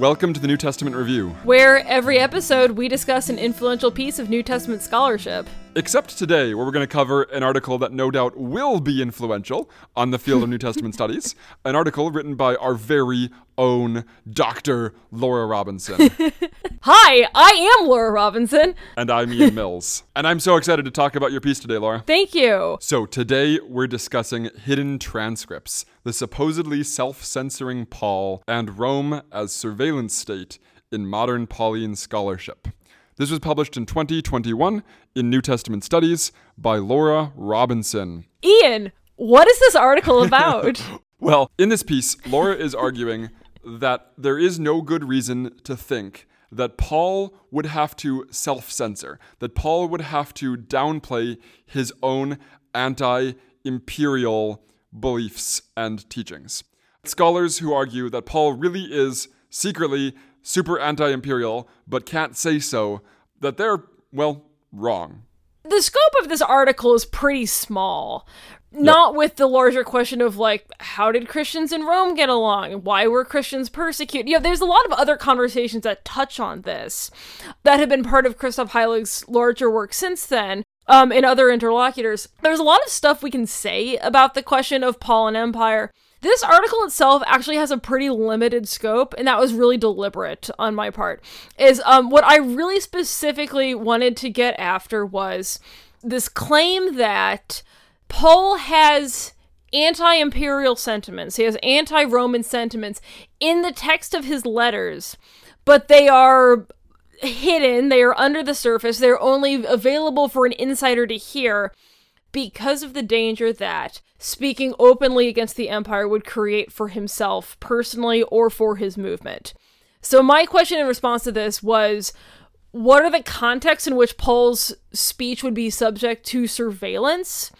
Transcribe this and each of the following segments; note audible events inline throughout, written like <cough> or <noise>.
Welcome to the New Testament Review. where every episode we discuss an influential piece of New Testament scholarship. Except today, where we're going to cover an article that no doubt will be influential on the field of New Testament studies. <laughs> An article written by our very own Dr. Laura Robinson. <laughs> Hi, I am Laura Robinson. and I'm Ian <laughs> Mills. And I'm so excited to talk about your piece today, Laura. Thank you. So, today we're discussing hidden transcripts, the supposedly self censoring Paul, and Rome as surveillance state in modern Pauline scholarship. This was published in 2021 in New Testament Studies by Laura Robinson. Ian, what is this article about? <laughs> Well, in this piece, Laura is arguing that there is no good reason to think that Paul would have to self censor, that Paul would have to downplay his own anti imperial beliefs and teachings. Scholars who argue that Paul really is secretly super anti imperial, but can't say so, that they're, well, wrong. the scope of this article is pretty small. Not with the larger question of like, how did Christians in Rome get along? Why were Christians persecuted? You know, there's a lot of other conversations that touch on this that have been part of Christoph Heilig's larger work since then. Um, and other interlocutors. There's a lot of stuff we can say about the question of Paul and Empire. This article itself actually has a pretty limited scope, and that was really deliberate on my part. Is um, what I really specifically wanted to get after was this claim that Paul has anti imperial sentiments, he has anti Roman sentiments in the text of his letters, but they are hidden, they are under the surface, they're only available for an insider to hear because of the danger that speaking openly against the empire would create for himself personally or for his movement. So, my question in response to this was what are the contexts in which Paul's speech would be subject to surveillance?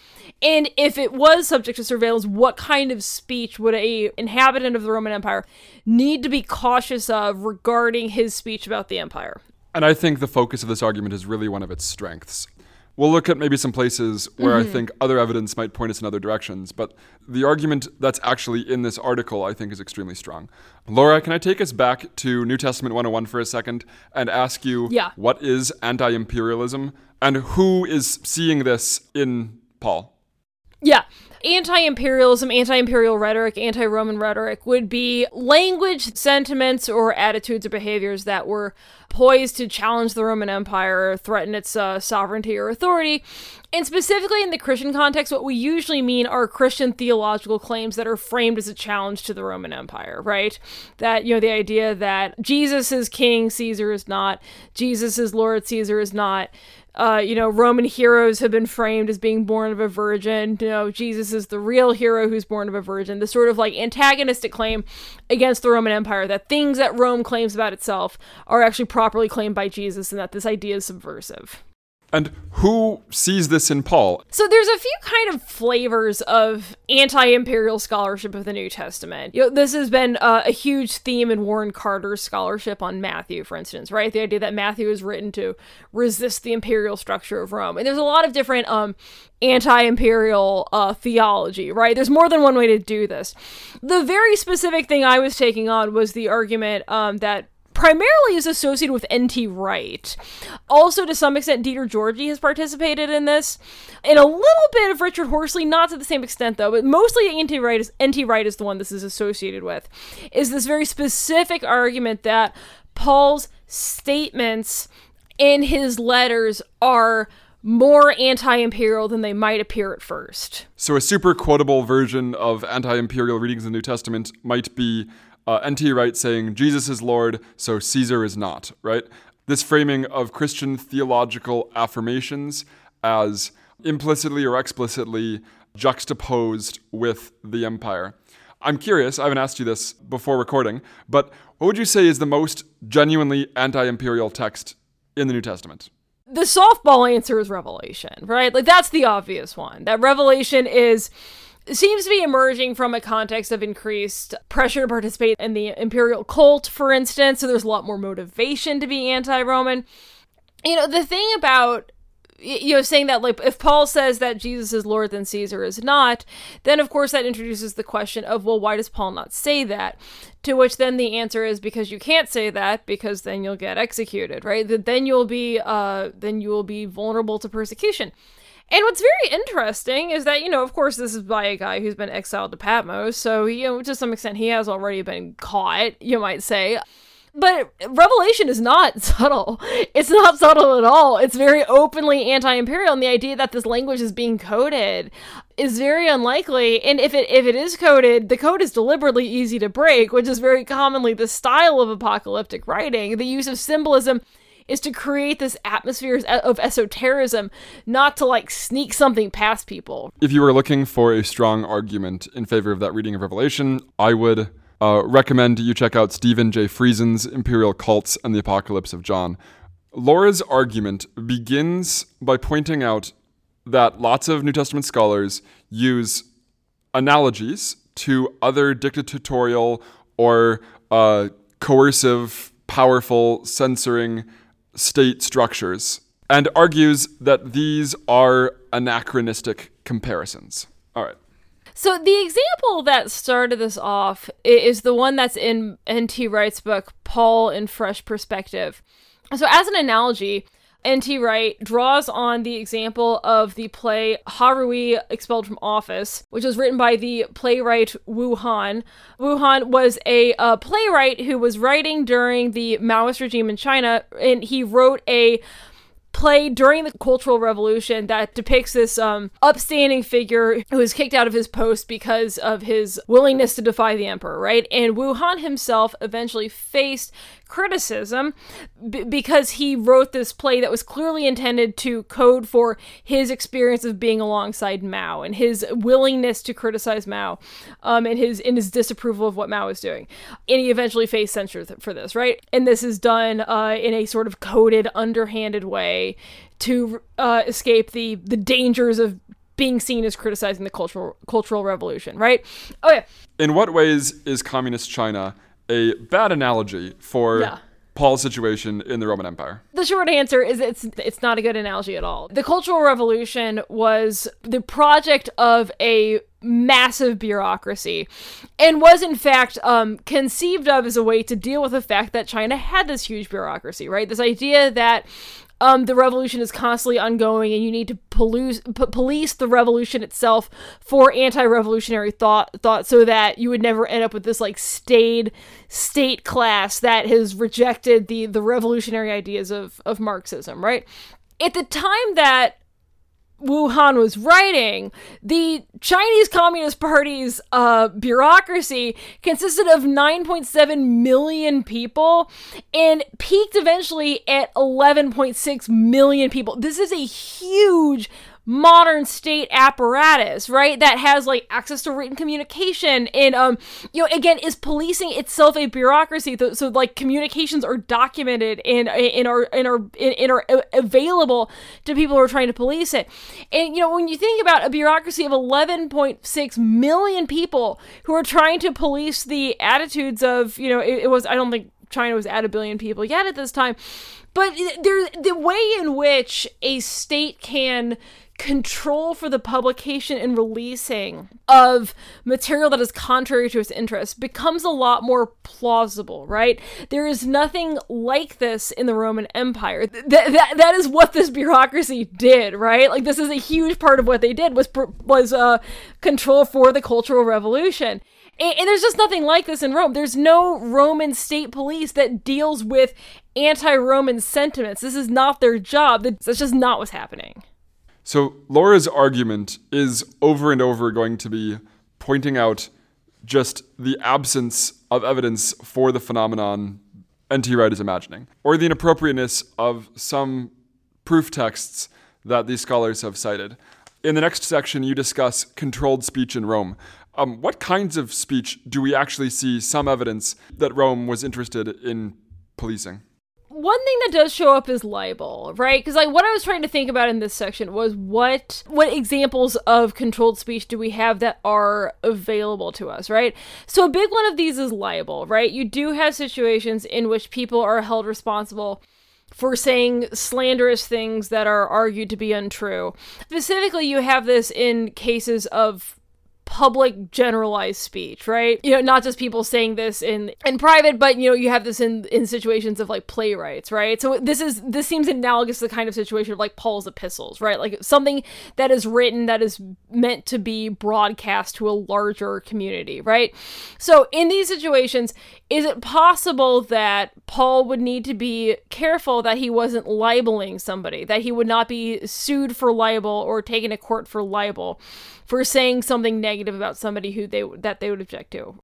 And if it was subject to surveillance, what kind of speech would a inhabitant of the Roman Empire need to be cautious of regarding his speech about the empire? And I think the focus of this argument is really one of its strengths. We'll look at maybe some places where I mm-hmm. think other evidence might point us in other directions, but the argument that's actually in this article I think is extremely strong. Laura, can I take us back to New Testament 101 for a second and ask you Yeah. what is anti imperialism and who is seeing this in Paul? Yeah. Anti imperialism, anti imperial rhetoric, anti Roman rhetoric would be language, sentiments, or attitudes or behaviors that were poised to challenge the Roman Empire or threaten its uh, sovereignty or authority. And specifically in the Christian context, what we usually mean are Christian theological claims that are framed as a challenge to the Roman Empire, right? That, you know, the idea that Jesus is king, Caesar is not, Jesus is Lord, Caesar is not uh, you know, Roman heroes have been framed as being born of a virgin. You know, Jesus is the real hero who's born of a virgin. The sort of like antagonistic claim against the Roman Empire that things that Rome claims about itself are actually properly claimed by Jesus and that this idea is subversive. And who sees this in Paul? So there's a few kind of flavors of anti-imperial scholarship of the New Testament. You know, this has been uh, a huge theme in Warren Carter's scholarship on Matthew, for instance, right? The idea that Matthew is written to resist the imperial structure of Rome, and there's a lot of different um, anti-imperial uh, theology, right? There's more than one way to do this. The very specific thing I was taking on was the argument um, that primarily is associated with N.T. Wright. Also, to some extent, Dieter Georgi has participated in this, and a little bit of Richard Horsley, not to the same extent though, but mostly N.T. Wright is N.T. Wright is the one this is associated with. Is this very specific argument that Paul's statements in his letters are more anti-imperial than they might appear at first. So, a super quotable version of anti imperial readings in the New Testament might be uh, N.T. Wright saying, Jesus is Lord, so Caesar is not, right? This framing of Christian theological affirmations as implicitly or explicitly juxtaposed with the empire. I'm curious, I haven't asked you this before recording, but what would you say is the most genuinely anti imperial text in the New Testament? The softball answer is revelation, right? Like that's the obvious one. That revelation is seems to be emerging from a context of increased pressure to participate in the imperial cult, for instance. So there's a lot more motivation to be anti-Roman. You know, the thing about you know, saying that like if Paul says that Jesus is Lord, then Caesar is not, then of course that introduces the question of well, why does Paul not say that? To which then the answer is because you can't say that because then you'll get executed, right? Then you'll be uh then you will be vulnerable to persecution. And what's very interesting is that, you know, of course, this is by a guy who's been exiled to Patmos. So, you know, to some extent, he has already been caught, you might say. But Revelation is not <laughs> subtle. It's not subtle at all. It's very openly anti-imperial, and the idea that this language is being coded is very unlikely. And if it if it is coded, the code is deliberately easy to break, which is very commonly the style of apocalyptic writing. The use of symbolism is to create this atmosphere of esotericism, not to like sneak something past people. If you were looking for a strong argument in favor of that reading of Revelation, I would uh, recommend you check out Steven J. Friesen's Imperial Cults and the Apocalypse of John. Laura's argument begins by pointing out that lots of New Testament scholars use analogies to other dictatorial or uh, coercive, powerful, censoring state structures and argues that these are anachronistic comparisons. So the example that started this off is the one that's in N.T. Wright's book, Paul in Fresh Perspective. So, as an analogy, N.T. Wright draws on the example of the play Hai Rui Expelled from Office, which was written by the playwright Wu Han. Wu Han was a playwright who was writing during the Maoist regime in China, and he wrote a play during the Cultural Revolution that depicts this um, upstanding figure who was kicked out of his post because of his willingness to defy the emperor, right? And Wu Han himself eventually faced criticism b- because he wrote this play that was clearly intended to code for his experience of being alongside Mao and his willingness to criticize Mao um, and his in his disapproval of what Mao was doing. And he eventually faced censure th- for this, right? And this is done uh, in a sort of coded, underhanded way to uh, escape the the dangers of being seen as criticizing the cultural cultural revolution, right? Okay. In what ways is communist China a bad analogy for yeah. Paul's situation in the Roman Empire? The short answer is it's it's not a good analogy at all. The Cultural Revolution was the project of a massive bureaucracy and was in fact um, conceived of as a way to deal with the fact that China had this huge bureaucracy, right? This idea that um, the revolution is constantly ongoing, and you need to police, p- police the revolution itself for anti-revolutionary thought, thought, so that you would never end up with this like staid state class that has rejected the the revolutionary ideas of of Marxism, right? At the time that Wu Han was writing, the Chinese Communist Party's uh, bureaucracy consisted of 9.7 million people and peaked eventually at 11.6 million people. This is a huge modern state apparatus, right? That has like access to written communication and um you know again is policing itself a bureaucracy so, so like communications are documented and and are and are and are available to people who are trying to police it. And you know when you think about a bureaucracy of 11.6 million people who are trying to police the attitudes of, you know, it, it was I don't think China was at a billion people yet at this time. But there, the way in which a state can control for the publication and releasing of material that is contrary to its interests becomes a lot more plausible, right? There is nothing like this in the Roman Empire. Th- that that is what this bureaucracy did, right? Like this is a huge part of what they did was was uh, control for the Cultural Revolution. And, and there's just nothing like this in Rome. There's no Roman state police that deals with anti-Roman sentiments. This is not their job. That's just not what's happening. So Laura's argument is over and over going to be pointing out just the absence of evidence for the phenomenon N.T. Wright is imagining, or the inappropriateness of some proof texts that these scholars have cited. In the next section, you discuss controlled speech in Rome. Um, what kinds of speech do we actually see some evidence that Rome was interested in policing? One thing that does show up is libel, right? Because like what I was trying to think about in this section was what what examples of controlled speech do we have that are available to us, right? So a big one of these is libel, right? You do have situations in which people are held responsible for saying slanderous things that are argued to be untrue. Specifically, you have this in cases of public generalized speech, right? You know, not just people saying this in in private, but you know, you have this in in situations of like playwrights, right? So this is this seems analogous to the kind of situation of like Paul's epistles, right? Like something that is written that is meant to be broadcast to a larger community, right? So in these situations, is it possible that Paul would need to be careful that he wasn't libeling somebody, that he would not be sued for libel or taken to court for libel? for saying something negative about somebody who they that they would object to.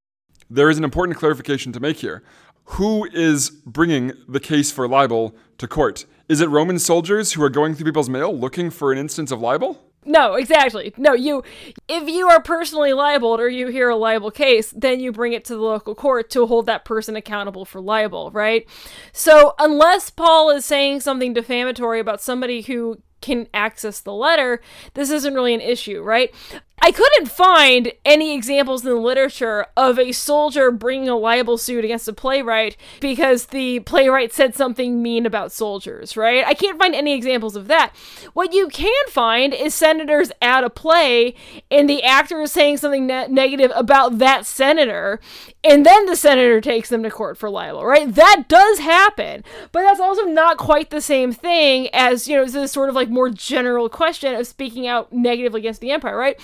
There is an important clarification to make here. Who is bringing the case for libel to court? Is it Roman soldiers who are going through people's mail looking for an instance of libel? No, exactly. No, you if you are personally libeled or you hear a libel case, then you bring it to the local court to hold that person accountable for libel, right? So, unless Paul is saying something defamatory about somebody who can access the letter, this isn't really an issue, right? I couldn't find any examples in the literature of a soldier bringing a libel suit against a playwright because the playwright said something mean about soldiers, right? I can't find any examples of that. What you can find is senators at a play and the actor is saying something ne- negative about that senator, and then the senator takes them to court for libel, right? That does happen, but that's also not quite the same thing as, you know, this sort of like more general question of speaking out negatively against the empire, right?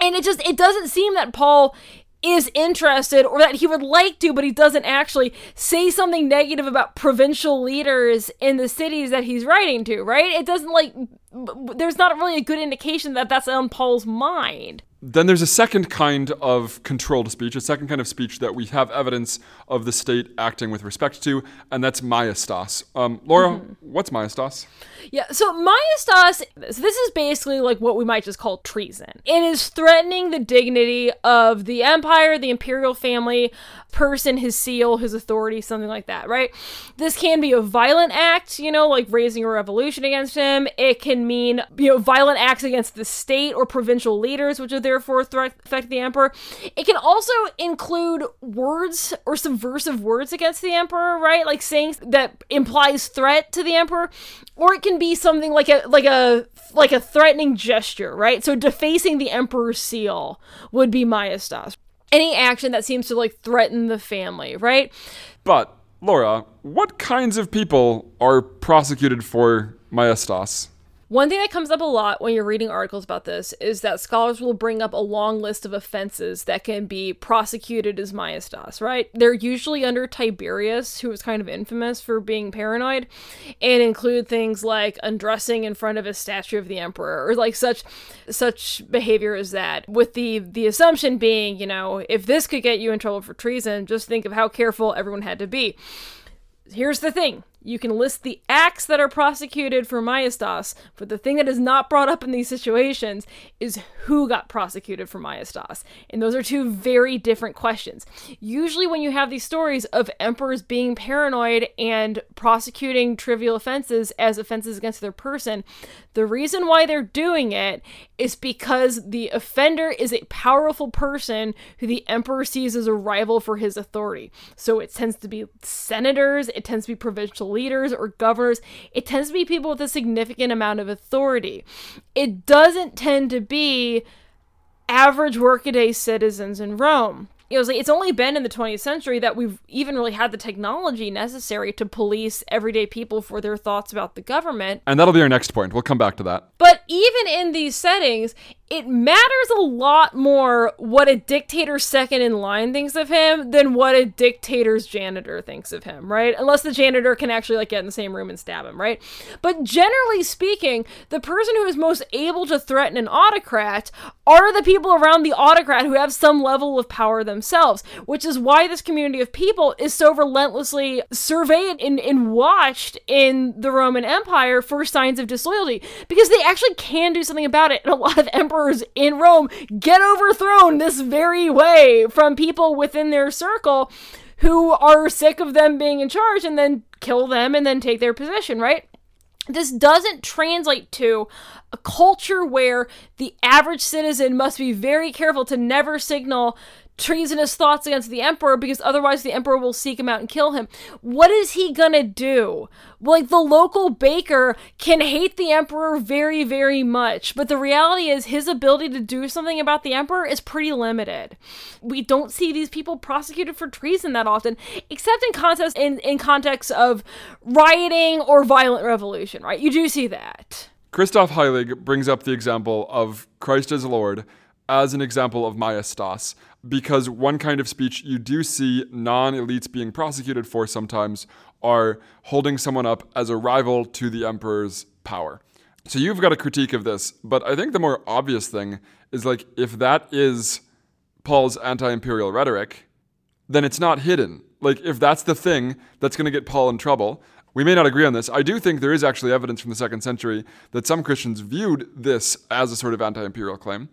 And it just it doesn't seem that Paul is interested or that he would like to, but he doesn't actually say something negative about provincial leaders in the cities that he's writing to, right? It doesn't like, there's not really a good indication that that's on Paul's mind. Then there's a second kind of controlled speech, a second kind of speech that we have evidence of the state acting with respect to, and that's maiestas. Um, Laura, mm-hmm. what's maiestas? Yeah, so maiestas, this is basically like what we might just call treason. It is threatening the dignity of the empire, the imperial family, person, his seal, his authority, something like that, right? This can be a violent act, you know, like raising a revolution against him. It can mean, you know, violent acts against the state or provincial leaders, which are therefore threat affect the emperor. It can also include words or subversive words against the emperor, right? Like saying that implies threat to the emperor, or it can be something like a like a like a threatening gesture, right? So defacing the emperor's seal would be maiestas any action that seems to like threaten the family, right? But Laura, what kinds of people are prosecuted for maiestas? One thing that comes up a lot when you're reading articles about this is that scholars will bring up a long list of offenses that can be prosecuted as maiestas, right? They're usually under Tiberius, who was kind of infamous for being paranoid, and include things like undressing in front of a statue of the emperor or like such such behavior as that. With the the assumption being, you know, if this could get you in trouble for treason, just think of how careful everyone had to be. Here's the thing you can list the acts that are prosecuted for maiestas, but the thing that is not brought up in these situations is who got prosecuted for maiestas. And those are two very different questions. Usually, when you have these stories of emperors being paranoid and prosecuting trivial offenses as offenses against their person, the reason why they're doing it is because the offender is a powerful person who the emperor sees as a rival for his authority. So it tends to be senators, it tends to be provincial leaders or governors. It tends to be people with a significant amount of authority. It doesn't tend to be average workaday citizens in Rome you know, it's only been in the 20th century that we've even really had the technology necessary to police everyday people for their thoughts about the government. And that'll be our next point. We'll come back to that. But even in these settings, it matters a lot more what a dictator's second in line thinks of him than what a dictator's janitor thinks of him, right? Unless the janitor can actually like get in the same room and stab him, right? But generally speaking, the person who is most able to threaten an autocrat are the people around the autocrat who have some level of power themselves, which is why this community of people is so relentlessly surveyed and, and watched in the Roman Empire for signs of disloyalty because they actually can do something about it. And a lot of <laughs> emperors in Rome get overthrown this very way from people within their circle who are sick of them being in charge and then kill them and then take their position, right? This doesn't translate to a culture where the average citizen must be very careful to never signal treasonous thoughts against the emperor because otherwise the emperor will seek him out and kill him. What is he gonna do? Like the local baker can hate the emperor very, very much, but the reality is his ability to do something about the emperor is pretty limited. We don't see these people prosecuted for treason that often, except in context in, in context of rioting or violent revolution, right? You do see that. Christoph Heilig brings up the example of Christ as Lord as an example of maiestas, because one kind of speech you do see non elites being prosecuted for sometimes are holding someone up as a rival to the emperor's power. So you've got a critique of this, but I think the more obvious thing is like if that is Paul's anti imperial rhetoric, then it's not hidden. Like if that's the thing that's going to get Paul in trouble, we may not agree on this. I do think there is actually evidence from the second century that some Christians viewed this as a sort of anti imperial claim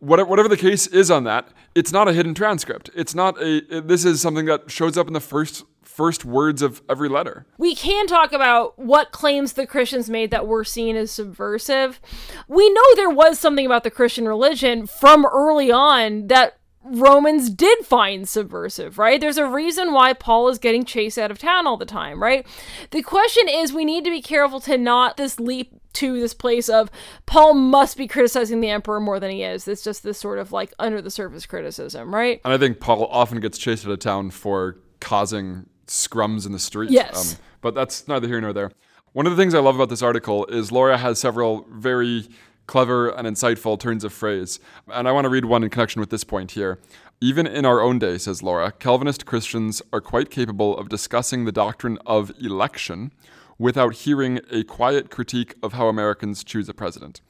whatever the case is on that, it's not a hidden transcript. It's not a. This is something that shows up in the first first words of every letter. We can talk about what claims the Christians made that were seen as subversive. We know there was something about the Christian religion from early on that Romans did find subversive, right? There's a reason why Paul is getting chased out of town all the time, right? The question is we need to be careful to not this leap to this place of Paul must be criticizing the emperor more than he is. It's just this sort of like under the surface criticism, right? And I think Paul often gets chased out of town for causing scrums in the street. Yes. Um, but that's neither here nor there. One of the things I love about this article is Laura has several very clever and insightful turns of phrase. And I want to read one in connection with this point here. Even in our own day, says Laura, Calvinist Christians are quite capable of discussing the doctrine of election without hearing a quiet critique of how Americans choose a president.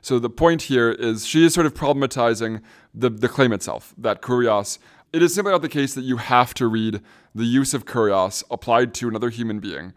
So the point here is she is sort of problematizing the, the claim itself, that kurios. It is simply not the case that you have to read the use of kurios applied to another human being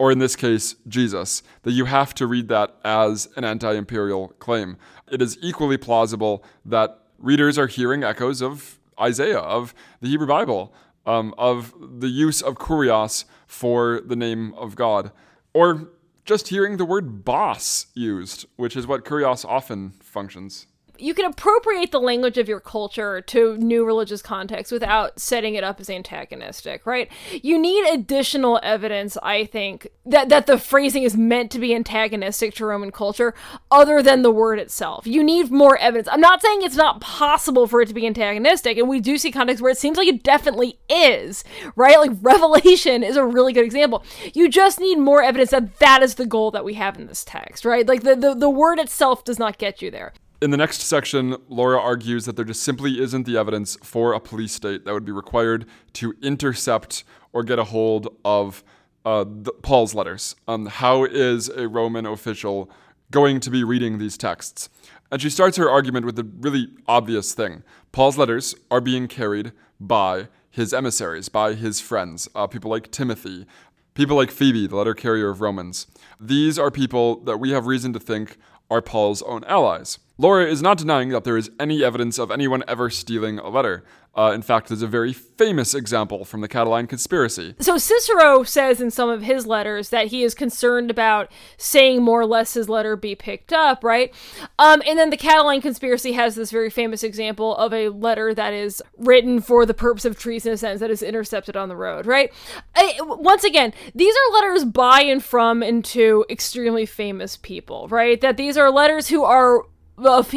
or in this case, Jesus, that you have to read that as an anti imperial claim. It is equally plausible that readers are hearing echoes of Isaiah, of the Hebrew Bible, um, of the use of kurios for the name of God, or just hearing the word boss used, which is what kurios often functions you can appropriate the language of your culture to new religious contexts without setting it up as antagonistic, right? You need additional evidence, I think, that that the phrasing is meant to be antagonistic to Roman culture other than the word itself. You need more evidence. I'm not saying it's not possible for it to be antagonistic, and we do see contexts where it seems like it definitely is, right? Like <laughs> Revelation is a really good example. You just need more evidence that that is the goal that we have in this text, right? Like the the, the word itself does not get you there. In the next section, Laura argues that there just simply isn't the evidence for a police state that would be required to intercept or get a hold of uh, the, Paul's letters. Um, how is a Roman official going to be reading these texts? And she starts her argument with a really obvious thing Paul's letters are being carried by his emissaries, by his friends, uh, people like Timothy, people like Phoebe, the letter carrier of Romans. These are people that we have reason to think are Paul's own allies. Laura is not denying that there is any evidence of anyone ever stealing a letter. Uh, in fact, there's a very famous example from the Catiline conspiracy. So Cicero says in some of his letters that he is concerned about saying more or less his letter be picked up, right? Um, and then the Catiline conspiracy has this very famous example of a letter that is written for the purpose of treason, a sense that is intercepted on the road, right? I, once again, these are letters by and from and to extremely famous people, right? That these are letters who are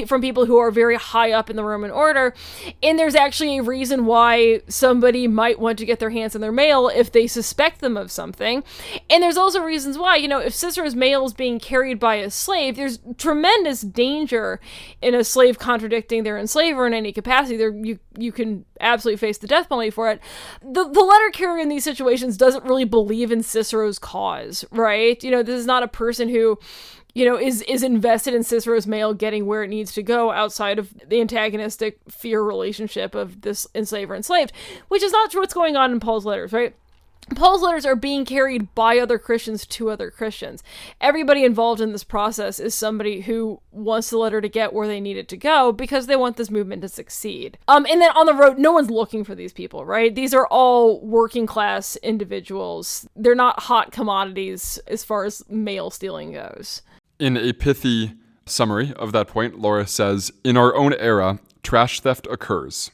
from people who are very high up in the Roman order. And there's actually a reason why somebody might want to get their hands on their mail if they suspect them of something. And there's also reasons why, you know, if Cicero's mail is being carried by a slave, there's tremendous danger in a slave contradicting their enslaver in any capacity. There you you can absolutely face the death penalty for it. The the letter carrier in these situations doesn't really believe in Cicero's cause, right? You know, this is not a person who you know, is is invested in Cicero's mail getting where it needs to go outside of the antagonistic fear relationship of this enslaver enslaved, which is not true what's going on in Paul's letters, right? Paul's letters are being carried by other Christians to other Christians. Everybody involved in this process is somebody who wants the letter to get where they need it to go because they want this movement to succeed. Um, and then on the road, no one's looking for these people, right? These are all working class individuals. They're not hot commodities as far as mail stealing goes. In a pithy summary of that point, Laura says In our own era, trash theft occurs.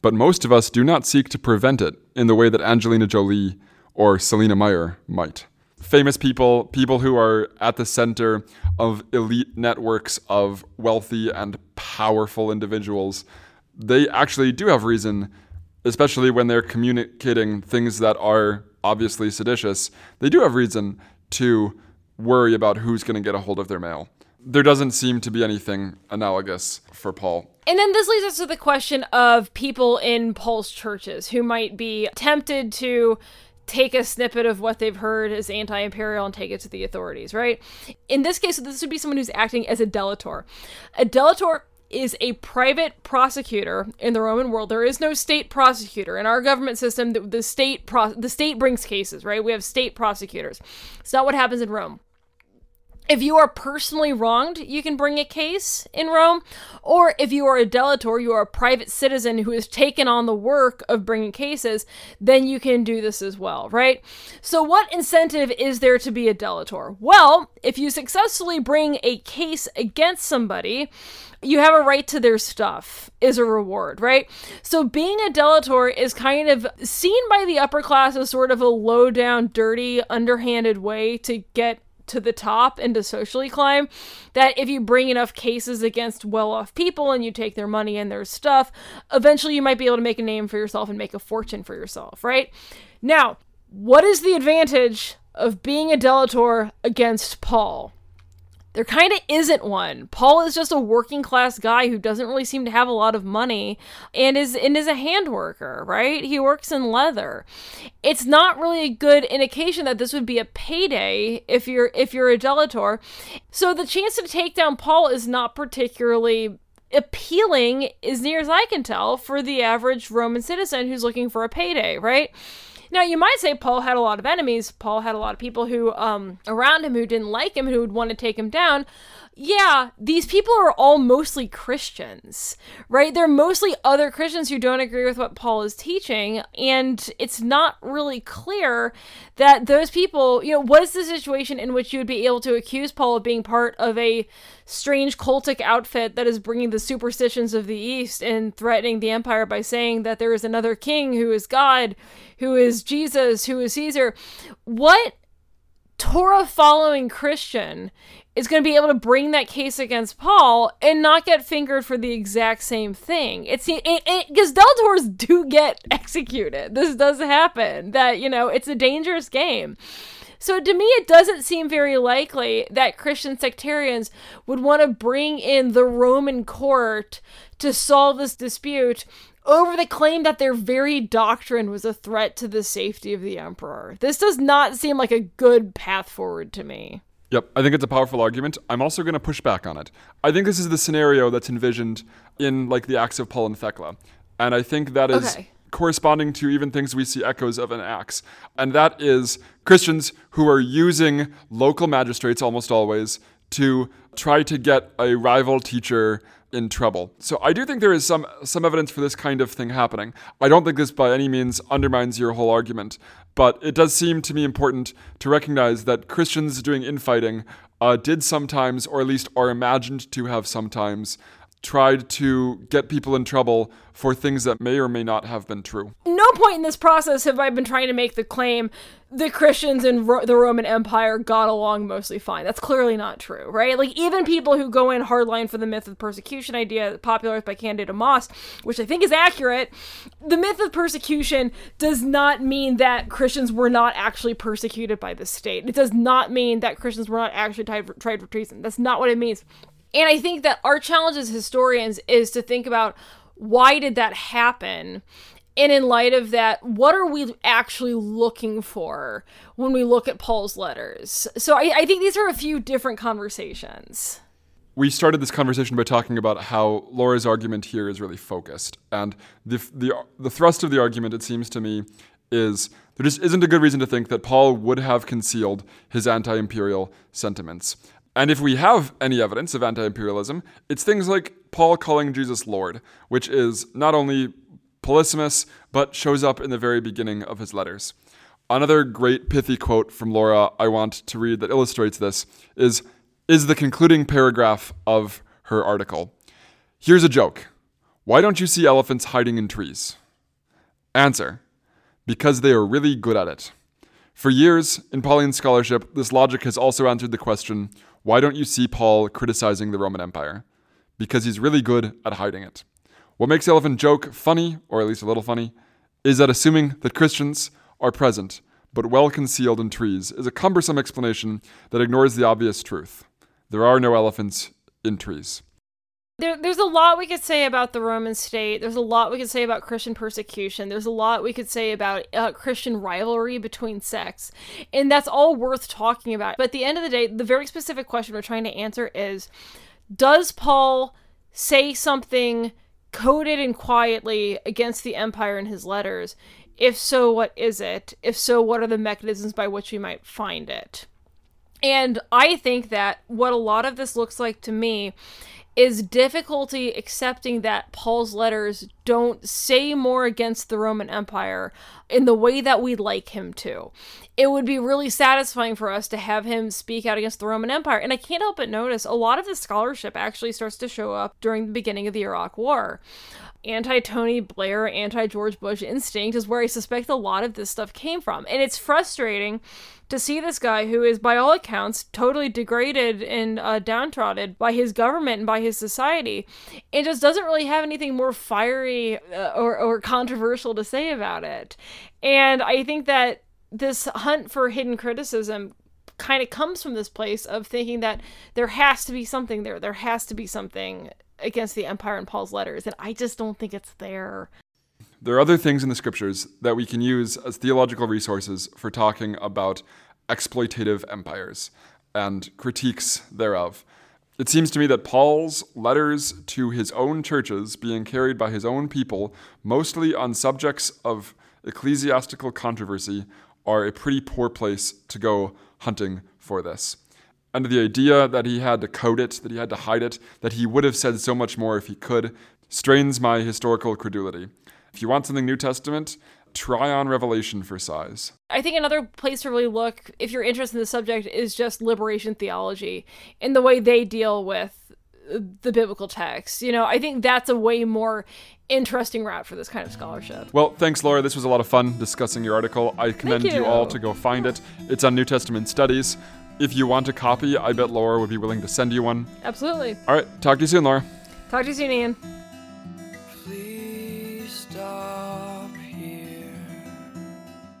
but most of us do not seek to prevent it in the way that Angelina Jolie or Selina Meyer might. Famous people, people who are at the center of elite networks of wealthy and powerful individuals, they actually do have reason, especially when they're communicating things that are obviously seditious, they do have reason to worry about who's going to get a hold of their mail. There doesn't seem to be anything analogous for Paul. And then this leads us to the question of people in Paul's churches who might be tempted to take a snippet of what they've heard as anti imperial and take it to the authorities, right? In this case, this would be someone who's acting as a delator. A delator is a private prosecutor in the Roman world. There is no state prosecutor in our government system. The, the state pro- the state brings cases, right? We have state prosecutors. It's not what happens in Rome if you are personally wronged, you can bring a case in Rome. Or if you are a delator, you are a private citizen who has taken on the work of bringing cases, then you can do this as well, right? So, what incentive is there to be a delator? Well, if you successfully bring a case against somebody, you have a right to their stuff is a reward, right? So being a delator is kind of seen by the upper class as sort of a low down, dirty, underhanded way to get to the top and to socially climb that if you bring enough cases against well-off people and you take their money and their stuff eventually you might be able to make a name for yourself and make a fortune for yourself right? Now what is the advantage of being a delator against paul there kind of isn't one. Paul is just a working class guy who doesn't really seem to have a lot of money and is and is a hand worker, right? He works in leather. It's not really a good indication that this would be a payday if you're if you're a delator. So the chance to take down Paul is not particularly appealing as near as I can tell for the average Roman citizen who's looking for a payday, right? Now, you might say Paul had a lot of enemies. Paul had a lot of people who um around him who didn't like him, who would want to take him down yeah, these people are all mostly Christians, right? They're mostly other Christians who don't agree with what Paul is teaching. And it's not really clear that those people, you know, what is the situation in which you would be able to accuse Paul of being part of a strange cultic outfit that is bringing the superstitions of the East and threatening the empire by saying that there is another king who is God, who is Jesus, who is Caesar? What Torah following Christian is going to be able to bring that case against Paul and not get fingered for the exact same thing. It's because delators do get <laughs> executed. This does happen. That you know, it's a dangerous game. So to me, it doesn't seem very likely that Christian sectarians would want to bring in the Roman court to solve this dispute over the claim that their very doctrine was a threat to the safety of the emperor. This does not seem like a good path forward to me. Yep, I think it's a powerful argument. I'm also going to push back on it. I think this is the scenario that's envisioned in like the Acts of Paul and Thecla, and I think that is okay. corresponding to even things we see echoes of in Acts, and that is Christians who are using local magistrates almost always to try to get a rival teacher in trouble. So I do think there is some some evidence for this kind of thing happening. I don't think this by any means undermines your whole argument, but it does seem to me important to recognize that Christians doing infighting uh, did sometimes, or at least are imagined to have sometimes, tried to get people in trouble for things that may or may not have been true. No point in this process have I been trying to make the claim the Christians in Ro- the Roman Empire got along mostly fine. That's clearly not true, right? Like even people who go in hardline for the myth of persecution idea popularized by Candida Moss, which I think is accurate, the myth of persecution does not mean that Christians were not actually persecuted by the state. It does not mean that Christians were not actually tried for, tried for treason. That's not what it means. And I think that our challenge as historians is to think about why did that happen? And in light of that, what are we actually looking for when we look at Paul's letters? So I, I think these are a few different conversations. We started this conversation by talking about how Laura's argument here is really focused. And the, the, the thrust of the argument, it seems to me, is there just isn't a good reason to think that Paul would have concealed his anti imperial sentiments. And if we have any evidence of anti imperialism, it's things like Paul calling Jesus Lord, which is not only Polysemous, but shows up in the very beginning of his letters. Another great pithy quote from Laura I want to read that illustrates this is, is the concluding paragraph of her article. Here's a joke. Why don't you see elephants hiding in trees? Answer Because they are really good at it. For years, in Pauline scholarship, this logic has also answered the question why don't you see Paul criticizing the Roman Empire? Because he's really good at hiding it. What makes the elephant joke funny, or at least a little funny, is that assuming that Christians are present but well concealed in trees is a cumbersome explanation that ignores the obvious truth. There are no elephants in trees. There, there's a lot we could say about the Roman state. There's a lot we could say about Christian persecution. There's a lot we could say about uh, Christian rivalry between sects. And that's all worth talking about. But at the end of the day, the very specific question we're trying to answer is Does Paul say something coded and quietly against the empire in his letters? If so, what is it? If so, what are the mechanisms by which we might find it? And I think that what a lot of this looks like to me is difficulty accepting that Paul's letters don't say more against the Roman Empire in the way that we'd like him to. It would be really satisfying for us to have him speak out against the Roman Empire. And I can't help but notice a lot of the scholarship actually starts to show up during the beginning of the Iraq War anti Tony Blair, anti George Bush instinct is where I suspect a lot of this stuff came from. And it's frustrating to see this guy who is, by all accounts, totally degraded and uh, downtrodden by his government and by his society, and just doesn't really have anything more fiery uh, or, or controversial to say about it. And I think that this hunt for hidden criticism kind of comes from this place of thinking that there has to be something there. There has to be something against the empire in Paul's letters, and I just don't think it's there. There are other things in the scriptures that we can use as theological resources for talking about exploitative empires and critiques thereof. It seems to me that Paul's letters to his own churches, being carried by his own people, mostly on subjects of ecclesiastical controversy, are a pretty poor place to go hunting for this under the idea that he had to code it, that he had to hide it, that he would have said so much more if he could, strains my historical credulity. If you want something New Testament, try on Revelation for size. I think another place to really look, if you're interested in the subject, is just liberation theology in the way they deal with the biblical text. You know, I think that's a way more interesting route for this kind of scholarship. Well, thanks, Laura. This was a lot of fun discussing your article. I commend you. you all to go find it. It's on New Testament Studies. If you want a copy, I bet Laura would be willing to send you one. Absolutely. All right. Talk to you soon, Laura. Talk to you soon, Ian.